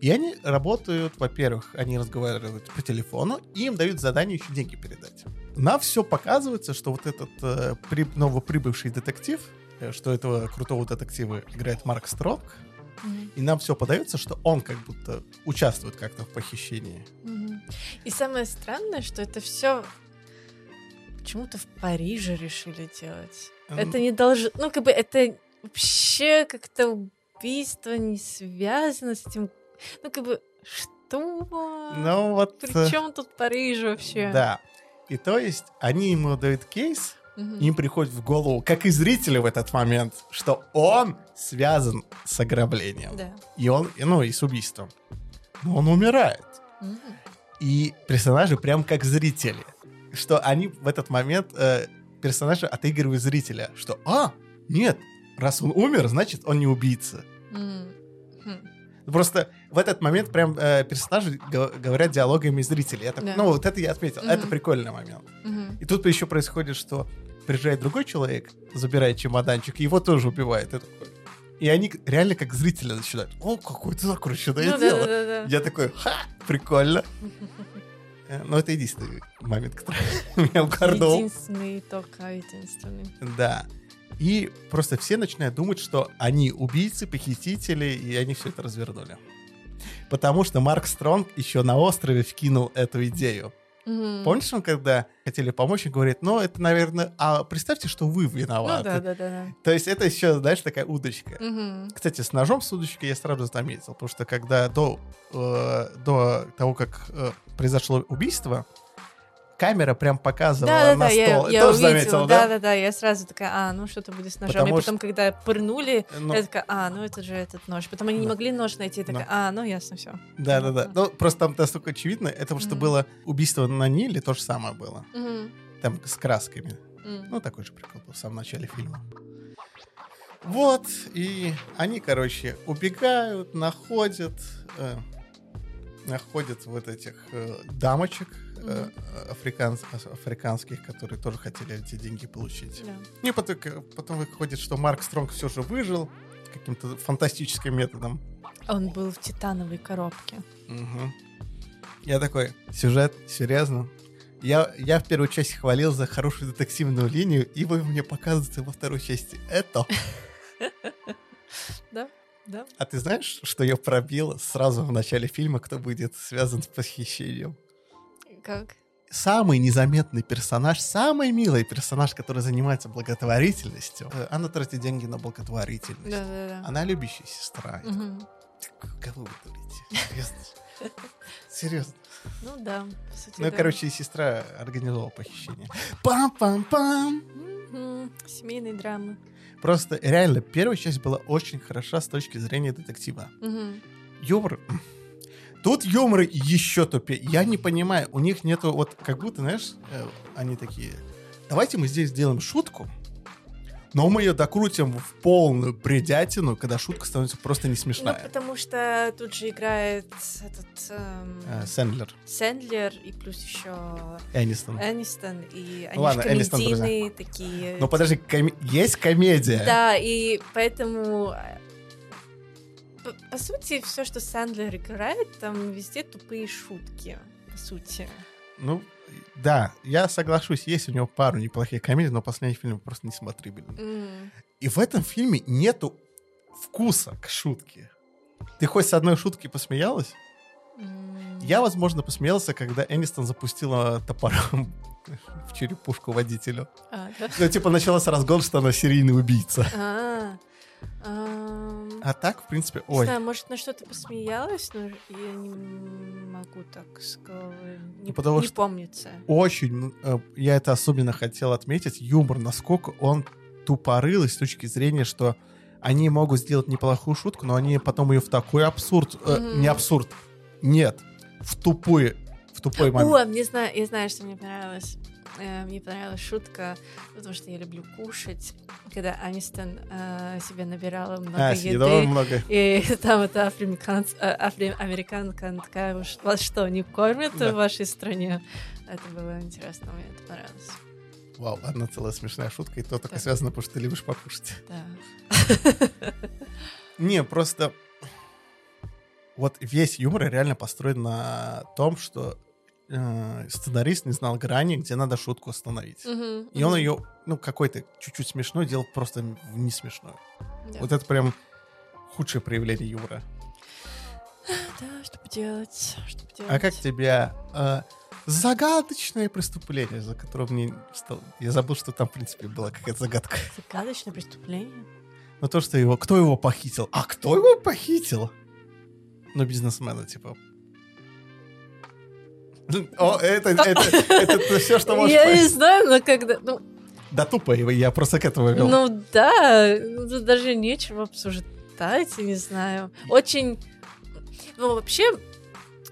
Speaker 1: И они работают, во-первых, они разговаривают по телефону, и им дают задание еще деньги передать. На все показывается, что вот этот э, при- новоприбывший детектив, э, что этого крутого детектива играет Марк Стронг,
Speaker 2: Мгм.
Speaker 1: и нам все подается, что он как будто участвует как-то в похищении.
Speaker 2: Мгм. И самое странное, что это все почему-то в Париже решили делать.
Speaker 1: М.
Speaker 2: Это не должно... Ну, как бы это вообще как-то убийство не связано с этим... Ну, как бы, что?
Speaker 1: Ну вот... э,
Speaker 2: При чем тут Париж вообще?
Speaker 1: Да. И то есть они ему дают кейс,
Speaker 2: Мгм.
Speaker 1: им приходит в голову, как и зрителю в этот момент, что он связан с ограблением.
Speaker 2: Да.
Speaker 1: И он, ну, и с убийством. Но он умирает.
Speaker 2: Мгм.
Speaker 1: И персонажи прям как зрители. Что они в этот момент, э, персонажи отыгрывают зрителя. Что, а, нет, раз он умер, значит, он не убийца. Просто в этот момент прям э, персонажи го- говорят диалогами зрителей. Так-
Speaker 2: Да.
Speaker 1: Ну, вот это я отметил. Это
Speaker 2: Мгм.
Speaker 1: прикольный момент.
Speaker 2: Мгм.
Speaker 1: И тут еще происходит, что приезжает другой человек, забирает чемоданчик, и его тоже убивает. Это И они реально как зрители начинают. О, какое ты закрученное
Speaker 2: Ну, да,
Speaker 1: дело.
Speaker 2: да, да, да.
Speaker 1: Я такой, ха, прикольно. Э, Но это единственный момент, который меня укорнул.
Speaker 2: Единственный, только единственный.
Speaker 1: Да. И просто все начинают думать, что они убийцы, похитители, и они все это развернули. Потому что Марк Стронг еще на острове вкинул эту идею.
Speaker 2: Мгм.
Speaker 1: Помнишь, он когда хотели помочь, он говорит, ну, это, наверное, а представьте, что вы
Speaker 2: Ну,
Speaker 1: виноваты.
Speaker 2: да, да, да, да.
Speaker 1: То есть это еще, знаешь, такая удочка.
Speaker 2: Мгм.
Speaker 1: Кстати, с ножом с удочкой я сразу заметил, потому что когда до, э, до того, как э, произошло убийство, камера прям показывала
Speaker 2: Да, да,
Speaker 1: на
Speaker 2: да, я,
Speaker 1: стол.
Speaker 2: я
Speaker 1: Тоже
Speaker 2: увидела,
Speaker 1: заметил,
Speaker 2: да,
Speaker 1: да?
Speaker 2: да, да, я сразу такая, а, ну что-то будет с ножом.
Speaker 1: Потому
Speaker 2: и потом, когда пырнули,
Speaker 1: Ну,
Speaker 2: я такая, а, ну это же этот нож. Потом они не
Speaker 1: Да.
Speaker 2: могли нож найти, я такая, а, ну ясно, все.
Speaker 1: да, да, да. Ну, просто там настолько очевидно, это потому что
Speaker 2: Мгм.
Speaker 1: было убийство на Ниле, то же самое было. Там с красками. Ну, такой же прикол был в самом начале фильма. Вот, и они, короче, убегают, находят, э, находят вот этих э, дамочек э, африканс- африканских, которые тоже хотели эти деньги получить.
Speaker 2: Да.
Speaker 1: И потом, потом выходит, что Марк Стронг все же выжил каким-то фантастическим методом.
Speaker 2: Он был в титановой коробке.
Speaker 1: Мгм. Я такой, сюжет, серьезно? Я, я в первой части хвалил за хорошую детективную линию, и вы мне показываете во второй части это.
Speaker 2: Да, да.
Speaker 1: А ты знаешь, что я пробил сразу в начале фильма, кто будет связан с похищением?
Speaker 2: Как?
Speaker 1: Самый незаметный персонаж, самый милый персонаж, который занимается благотворительностью. э, Она тратит деньги на благотворительность.
Speaker 2: Да, да, да.
Speaker 1: Она любящая сестра. Такой, Кого вы дурите? Серьезно? Серьезно.
Speaker 2: Ну да, сути,
Speaker 1: Ну,
Speaker 2: да.
Speaker 1: короче, и сестра организовала похищение. Пам-пам-пам!
Speaker 2: Мгм. Семейные драмы.
Speaker 1: Просто реально, первая часть была очень хороша с точки зрения детектива. Юмор... Тут юмор еще тупее. Я не понимаю, у них нету вот как будто, знаешь, э, они такие, давайте мы здесь сделаем шутку, но мы ее докрутим в полную бредятину, когда шутка становится просто не
Speaker 2: Ну,
Speaker 1: смешная.
Speaker 2: потому что тут же играет этот эм,
Speaker 1: Э, Сэндлер,
Speaker 2: Сэндлер и плюс еще
Speaker 1: Энистон.
Speaker 2: Энистон, и они
Speaker 1: Ну ладно,
Speaker 2: же
Speaker 1: Энистон, друзья.
Speaker 2: комедийные такие.
Speaker 1: Ну подожди, коми- есть комедия.
Speaker 2: Да, и поэтому э, по, по сути, все, что Сэндлер играет, там везде тупые шутки, по сути.
Speaker 1: Ну, да, я соглашусь, есть у него пару неплохих комедий, но последний фильм просто не смотри, блин.
Speaker 2: М.
Speaker 1: И в этом фильме нету вкуса к шутке. Ты хоть с одной шутки посмеялась?
Speaker 2: М.
Speaker 1: Я, возможно, посмеялся, когда Энистон запустила топором в черепушку водителю.
Speaker 2: А, да?
Speaker 1: Ну, типа, началась разгон, что она серийный убийца.
Speaker 2: А, ам,
Speaker 1: А так, в принципе,
Speaker 2: Не
Speaker 1: ой.
Speaker 2: знаю, может, на что-то посмеялась, но я не могу так с головы. Не,
Speaker 1: Ну, потому
Speaker 2: не
Speaker 1: что-
Speaker 2: помнится.
Speaker 1: Очень, э, я это особенно хотел отметить, юмор, насколько он тупорылый с точки зрения, что они могут сделать неплохую шутку, но они потом ее в такой абсурд, э, не абсурд, нет, в тупой, в тупой момент.
Speaker 2: О, мне знаю, я знаю, что мне понравилось. Э, Мне понравилась шутка, потому что я люблю кушать, когда Анистон э, себе набирала много
Speaker 1: а,
Speaker 2: еды.
Speaker 1: много.
Speaker 2: И там эта афроамериканц- э, афроамериканка она такая, «Уж вас что, не кормят
Speaker 1: Да.
Speaker 2: в вашей стране? Это было интересно, мне это понравилось.
Speaker 1: Вау, одна целая смешная шутка, и то только
Speaker 2: Да.
Speaker 1: связано, потому что ты любишь покушать.
Speaker 2: Да.
Speaker 1: Не, просто вот весь юмор реально построен на том, что э, сценарист не знал грани, где надо шутку остановить.
Speaker 2: Мгм,
Speaker 1: И он
Speaker 2: мгм.
Speaker 1: ее, ну, какой-то чуть-чуть смешной делал просто в не смешной.
Speaker 2: Да.
Speaker 1: Вот это прям худшее проявление юмора.
Speaker 2: Да, что поделать, что поделать.
Speaker 1: А как тебя э, загадочное преступление, за которое мне стало... Я забыл, что там, в принципе, была какая-то загадка.
Speaker 2: Загадочное преступление?
Speaker 1: Но то, что его... Кто его похитил? А кто его похитил? Ну, бизнесмена, типа. О, это, это, это, все, что можешь
Speaker 2: Я не знаю, но когда... Ну,
Speaker 1: Да тупо его, я просто к этому вел.
Speaker 2: ну да, тут даже нечего обсуждать, я не знаю. Очень... Ну, вообще,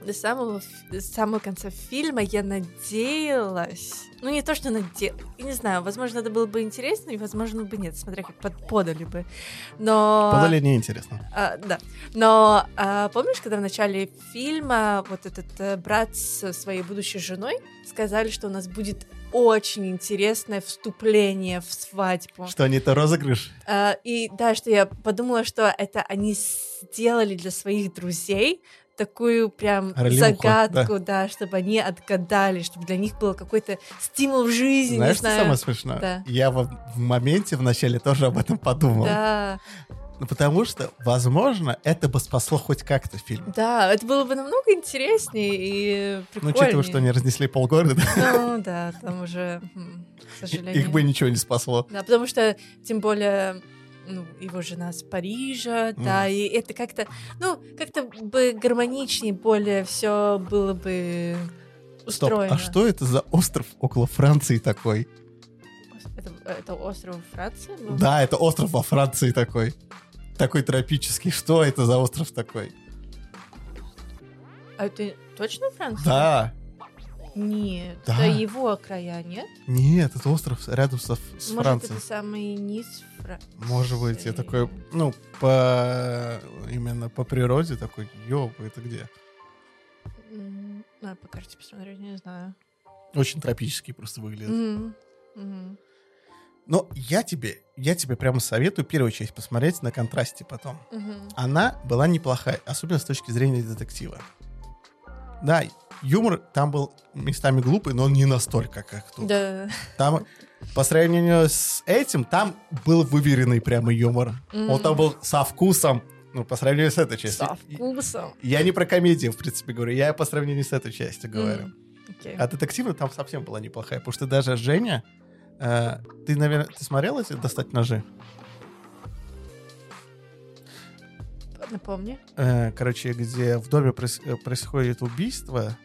Speaker 2: до самого, до самого конца фильма я надеялась... Ну, не то, что надеялась. Не знаю, возможно, это было бы интересно, и, возможно, бы нет, смотря как под- подали бы. Но...
Speaker 1: Подали неинтересно.
Speaker 2: А, да. Но а, помнишь, когда в начале фильма вот этот э, брат со своей будущей женой сказали, что у нас будет очень интересное вступление в свадьбу.
Speaker 1: Что они-то розыгрыш?
Speaker 2: А, и да, что я подумала, что это они сделали для своих друзей такую прям
Speaker 1: Ролевуху,
Speaker 2: загадку, да. чтобы они отгадали, чтобы для них был какой-то стимул в жизни,
Speaker 1: Знаешь,
Speaker 2: не
Speaker 1: что
Speaker 2: знаю.
Speaker 1: самое смешное?
Speaker 2: Да.
Speaker 1: Я в, в моменте в начале тоже об этом подумал.
Speaker 2: Да,
Speaker 1: Ну, потому что, возможно, это бы спасло хоть как-то фильм.
Speaker 2: да, это было бы намного интереснее и
Speaker 1: Ну,
Speaker 2: прикольнее.
Speaker 1: учитывая, что они разнесли полгорода,
Speaker 2: Ну да, там уже, к сожалению.
Speaker 1: их бы ничего не спасло.
Speaker 2: Да, потому что, тем более, ну, его жена с Парижа, да, и это как-то, ну, как-то бы гармоничнее, более все было бы
Speaker 1: Стоп,
Speaker 2: устроено.
Speaker 1: а что это за остров около Франции такой?
Speaker 2: Это, это остров Франции? Ну,
Speaker 1: Да, это остров во Франции такой. Такой тропический. Что это за остров такой?
Speaker 2: А это точно Франция?
Speaker 1: Да.
Speaker 2: Нет,
Speaker 1: Да.
Speaker 2: это его края, нет?
Speaker 1: Нет, это остров рядом со, с
Speaker 2: Может,
Speaker 1: Францией.
Speaker 2: это самый низ Франции?
Speaker 1: Может быть, я такой, ну, по именно по природе такой, ёб, это где?
Speaker 2: Надо по карте посмотреть, не знаю.
Speaker 1: Очень тропический просто выглядит.
Speaker 2: Мгм, мгм.
Speaker 1: Но я тебе, я тебе прямо советую первую часть посмотреть на контрасте потом.
Speaker 2: Мгм.
Speaker 1: Она была неплохая, особенно с точки зрения детектива. Да, юмор там был местами глупый, но не настолько, как тут.
Speaker 2: Да.
Speaker 1: Там, по сравнению с этим, там был выверенный прямо юмор. Он
Speaker 2: М.
Speaker 1: там был со вкусом, ну, по сравнению с этой частью.
Speaker 2: Со вкусом.
Speaker 1: Я не про комедию, в принципе, говорю, я по сравнению с этой частью говорю.
Speaker 2: М, окей.
Speaker 1: А детективно там совсем была неплохая, потому что даже Женя, э, ты, наверное, ты смотрела эти «Достать ножи»?
Speaker 2: Напомни.
Speaker 1: Э, короче, где в доме проис- э, происходит убийство,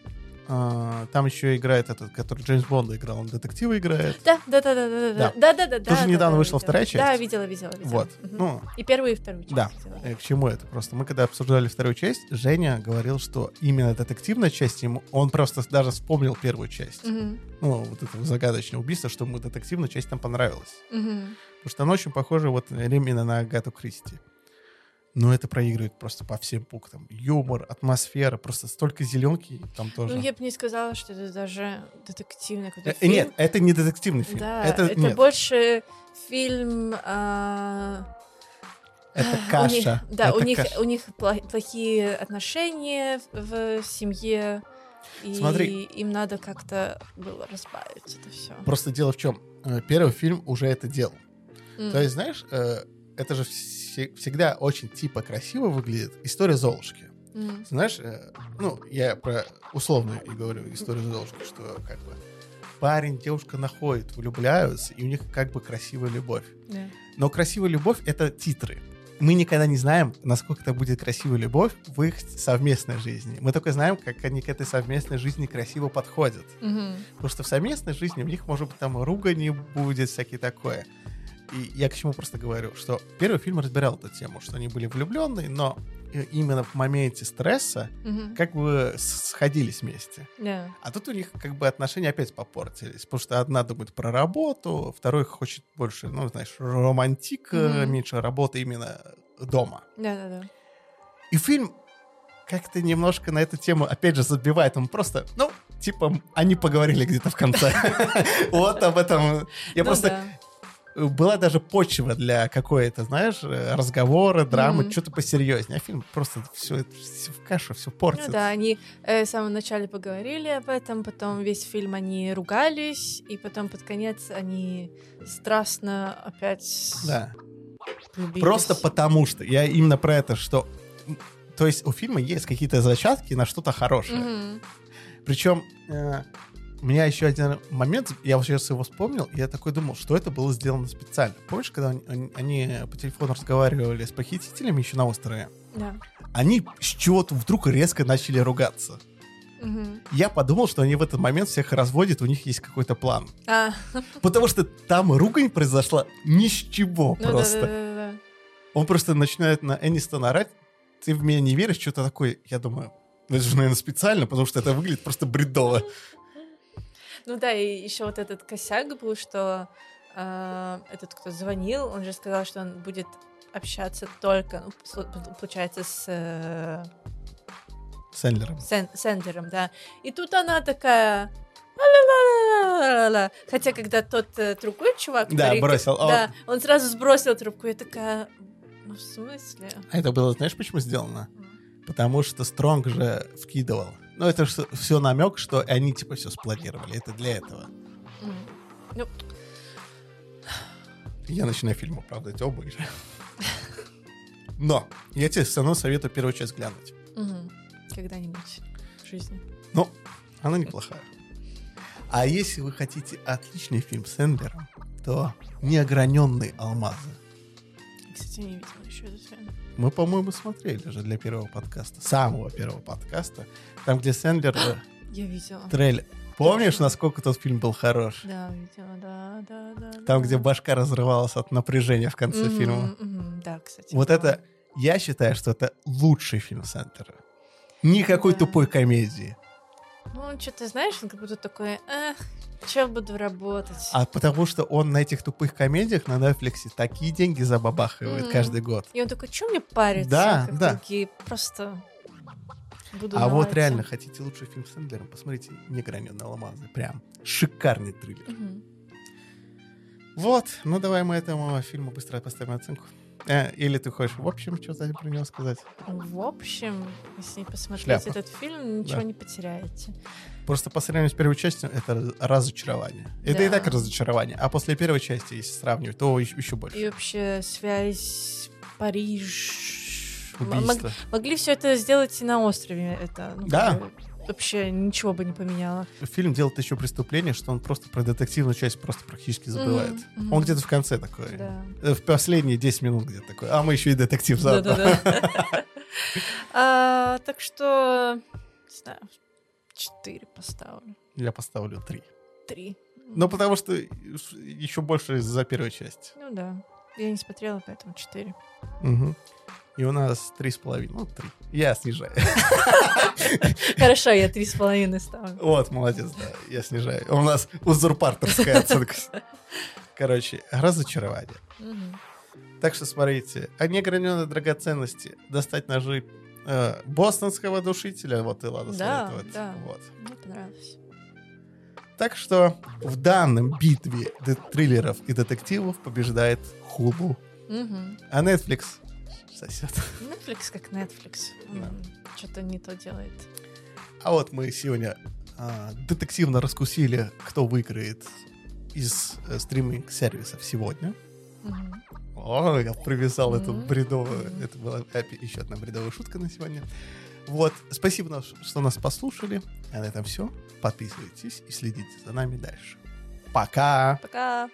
Speaker 1: э, там еще играет этот, который Джеймс Бонда играл, он детектива играет.
Speaker 2: Да, да, да, да, да, да, да, да, да, да.
Speaker 1: Тоже
Speaker 2: да,
Speaker 1: недавно
Speaker 2: да,
Speaker 1: вышла
Speaker 2: видела.
Speaker 1: вторая часть.
Speaker 2: Да, видела, видела, видела.
Speaker 1: Вот.
Speaker 2: Мгм.
Speaker 1: Ну,
Speaker 2: И первую, и вторую часть.
Speaker 1: Да.
Speaker 2: видела.
Speaker 1: э, к чему это просто? Мы когда обсуждали вторую часть, Женя говорил, что именно детективная часть ему, он просто даже вспомнил первую часть.
Speaker 2: Мгм,
Speaker 1: Ну, вот это загадочное убийство, что ему детективная часть там понравилась.
Speaker 2: мгм.
Speaker 1: Потому что она очень похожа вот именно на Агату Кристи. Но это проигрывает просто по всем пунктам. Юмор, атмосфера, просто столько зеленки там тоже.
Speaker 2: Ну, я бы не сказала, что это даже детективный
Speaker 1: Э,
Speaker 2: какой-то
Speaker 1: э,
Speaker 2: фильм.
Speaker 1: Нет, это не детективный фильм.
Speaker 2: Да,
Speaker 1: это,
Speaker 2: это,
Speaker 1: нет,
Speaker 2: больше фильм... а,
Speaker 1: это
Speaker 2: у них-
Speaker 1: каша.
Speaker 2: да,
Speaker 1: Это
Speaker 2: у них,
Speaker 1: каша.
Speaker 2: у них плохие отношения в, семье, и
Speaker 1: Смотри.
Speaker 2: им надо как-то было разбавить это все.
Speaker 1: Просто дело в чем? Э, Первый фильм уже это делал. То есть, знаешь, э, это же всегда очень типа красиво выглядит. История Золушки. Знаешь, э, ну, я про условную и говорю историю Золушки, что как бы парень, девушка находят, влюбляются, и у них как бы красивая любовь. Но красивая любовь — это титры. Мы никогда не знаем, насколько это будет красивая любовь в их совместной жизни. Мы только знаем, как они к этой совместной жизни красиво подходят. Потому что в совместной жизни у них, может быть, там ругани будет, всякие такое. И я к чему просто говорю, что первый фильм разбирал эту тему, что они были влюбленные, но э, именно в моменте стресса как бы сходились вместе.
Speaker 2: Да.
Speaker 1: А тут у них как бы отношения опять попортились, потому что одна думает про работу, второй хочет больше, ну, знаешь, романтик, э,
Speaker 2: Мгм.
Speaker 1: меньше работы именно дома.
Speaker 2: Да, да, да.
Speaker 1: И фильм как-то немножко на эту тему, опять же, забивает. Он просто, ну, типа, они поговорили где-то в конце. Вот об этом. Я
Speaker 2: Ну
Speaker 1: просто... была даже почва для какой-то, знаешь, э, разговора, драмы,
Speaker 2: Мгм.
Speaker 1: что-то посерьезнее. А фильм просто все, в кашу, все портит.
Speaker 2: Ну да, они э, в самом начале поговорили об этом, потом весь фильм они ругались, и потом под конец они страстно опять
Speaker 1: Да.
Speaker 2: влюбились.
Speaker 1: Просто потому что. Я именно про это, что... То есть у фильма есть какие-то зачатки на что-то хорошее.
Speaker 2: Мгм.
Speaker 1: Причем э, у меня еще один момент, я вот сейчас его вспомнил, я такой думал, что это было сделано специально. Помнишь, когда они, они- по телефону разговаривали с похитителями еще на острове?
Speaker 2: Да.
Speaker 1: Они с чего-то вдруг резко начали ругаться.
Speaker 2: Мгм.
Speaker 1: Я подумал, что они в этот момент всех разводят, у них есть какой-то план.
Speaker 2: А,
Speaker 1: Потому что там ругань произошла ни с чего
Speaker 2: ну
Speaker 1: просто.
Speaker 2: да-да-да-да.
Speaker 1: Он просто начинает на Энистона орать, ты в меня не веришь, что-то такое. Я думаю, ну это же, наверное, специально, потому что это выглядит просто бредово.
Speaker 2: Ну да, и еще вот этот косяк был, что э, этот, кто звонил, он же сказал, что он будет общаться только, ну, получается, с э,
Speaker 1: С Эндлером.
Speaker 2: Сен- Сэндлером, да. И тут она такая... Хотя, когда тот э, другой чувак...
Speaker 1: Да,
Speaker 2: который-
Speaker 1: бросил. А
Speaker 2: Да, он сразу сбросил трубку. Я такая... Ну, в смысле?
Speaker 1: А это было, знаешь, почему сделано? Потому что Стронг же вкидывал. Ну, это же все намек, что они типа все спланировали. Это для этого.
Speaker 2: Ну,
Speaker 1: Я начинаю фильм оправдать оба же. Но я тебе все равно советую первую часть глянуть.
Speaker 2: мгм. когда-нибудь в жизни.
Speaker 1: Ну, она неплохая. А если вы хотите отличный фильм с Эндлером, то «Неограненные алмазы».
Speaker 2: Кстати, не видела еще этот фильм.
Speaker 1: Мы, по-моему, смотрели же для первого подкаста. Самого первого подкаста. Там, где Сэндлер э,
Speaker 2: Я видела.
Speaker 1: трейлер. Помнишь, насколько тот фильм был хорош?
Speaker 2: Да, видела, да, да, да.
Speaker 1: Там,
Speaker 2: да.
Speaker 1: где башка разрывалась от напряжения в конце
Speaker 2: Мгм,
Speaker 1: фильма.
Speaker 2: мгм, Да, кстати.
Speaker 1: Вот
Speaker 2: да.
Speaker 1: это, я считаю, что это лучший фильм Сэндлера. Никакой
Speaker 2: Да.
Speaker 1: тупой комедии.
Speaker 2: Ну, что-то, знаешь, он как будто такой, эх, че буду работать?
Speaker 1: А потому что он на этих тупых комедиях на Netflix такие деньги забабахивает
Speaker 2: Мгм.
Speaker 1: каждый год.
Speaker 2: И он такой, что мне париться?
Speaker 1: Да,
Speaker 2: как
Speaker 1: да.
Speaker 2: другие? Просто буду
Speaker 1: А вот
Speaker 2: навалиться».
Speaker 1: реально, хотите лучший фильм с Сэндлером, посмотрите «Неграненные алмазы». Прям шикарный триллер.
Speaker 2: Мгм.
Speaker 1: Вот, ну давай мы этому фильму быстро поставим оценку. Э, или ты хочешь в общем что-то про него сказать?
Speaker 2: В общем, если посмотреть
Speaker 1: Шляпа.
Speaker 2: этот фильм, ничего
Speaker 1: Да.
Speaker 2: не потеряете.
Speaker 1: Просто по сравнению с первой частью это разочарование. Это и
Speaker 2: Да.
Speaker 1: так разочарование. А после первой части, если сравнивать, то еще, еще больше.
Speaker 2: И вообще связь Париж. М- мог-
Speaker 1: Убийство.
Speaker 2: могли все это сделать и на острове. Это ну,
Speaker 1: Да.
Speaker 2: как вообще ничего бы не поменяло.
Speaker 1: Фильм делает еще преступление, что он просто про детективную часть просто практически забывает.
Speaker 2: Мгм.
Speaker 1: Он где-то в конце такой.
Speaker 2: Да.
Speaker 1: э, В последние 10 минут где-то такой. А мы еще и детектив заодно.
Speaker 2: А, Так что, не знаю, 4 поставлю.
Speaker 1: Я поставлю 3.
Speaker 2: 3.
Speaker 1: Ну, потому что еще больше за первую часть.
Speaker 2: Ну да. Я не смотрела, поэтому 4.
Speaker 1: Мгм. И у нас три с половиной. Ну, три. Я снижаю.
Speaker 2: Хорошо, я 3,5 ставлю.
Speaker 1: Вот, молодец, да, я снижаю. У нас узурпаторская оценка. Короче, разочарование. Так что смотрите, о неограненной драгоценности достать ножи э, бостонского душителя. Вот и ладно
Speaker 2: Да, да.
Speaker 1: Вот.
Speaker 2: Мне понравилось.
Speaker 1: Так что в данном битве триллеров и детективов побеждает Хулу,
Speaker 2: Мгм.
Speaker 1: а Netflix сосет.
Speaker 2: Netflix как Netflix.
Speaker 1: Да.
Speaker 2: Что-то не то делает.
Speaker 1: А вот мы сегодня а, детективно раскусили, кто выиграет из э, стриминг-сервисов сегодня.
Speaker 2: Мгм.
Speaker 1: О, я привязал эту
Speaker 2: Мгм.
Speaker 1: бредовую.
Speaker 2: Мгм.
Speaker 1: Это была еще одна бредовая шутка на сегодня. Вот, спасибо, что нас послушали. А на этом все. Подписывайтесь и следите за нами дальше. Пока!
Speaker 2: Пока.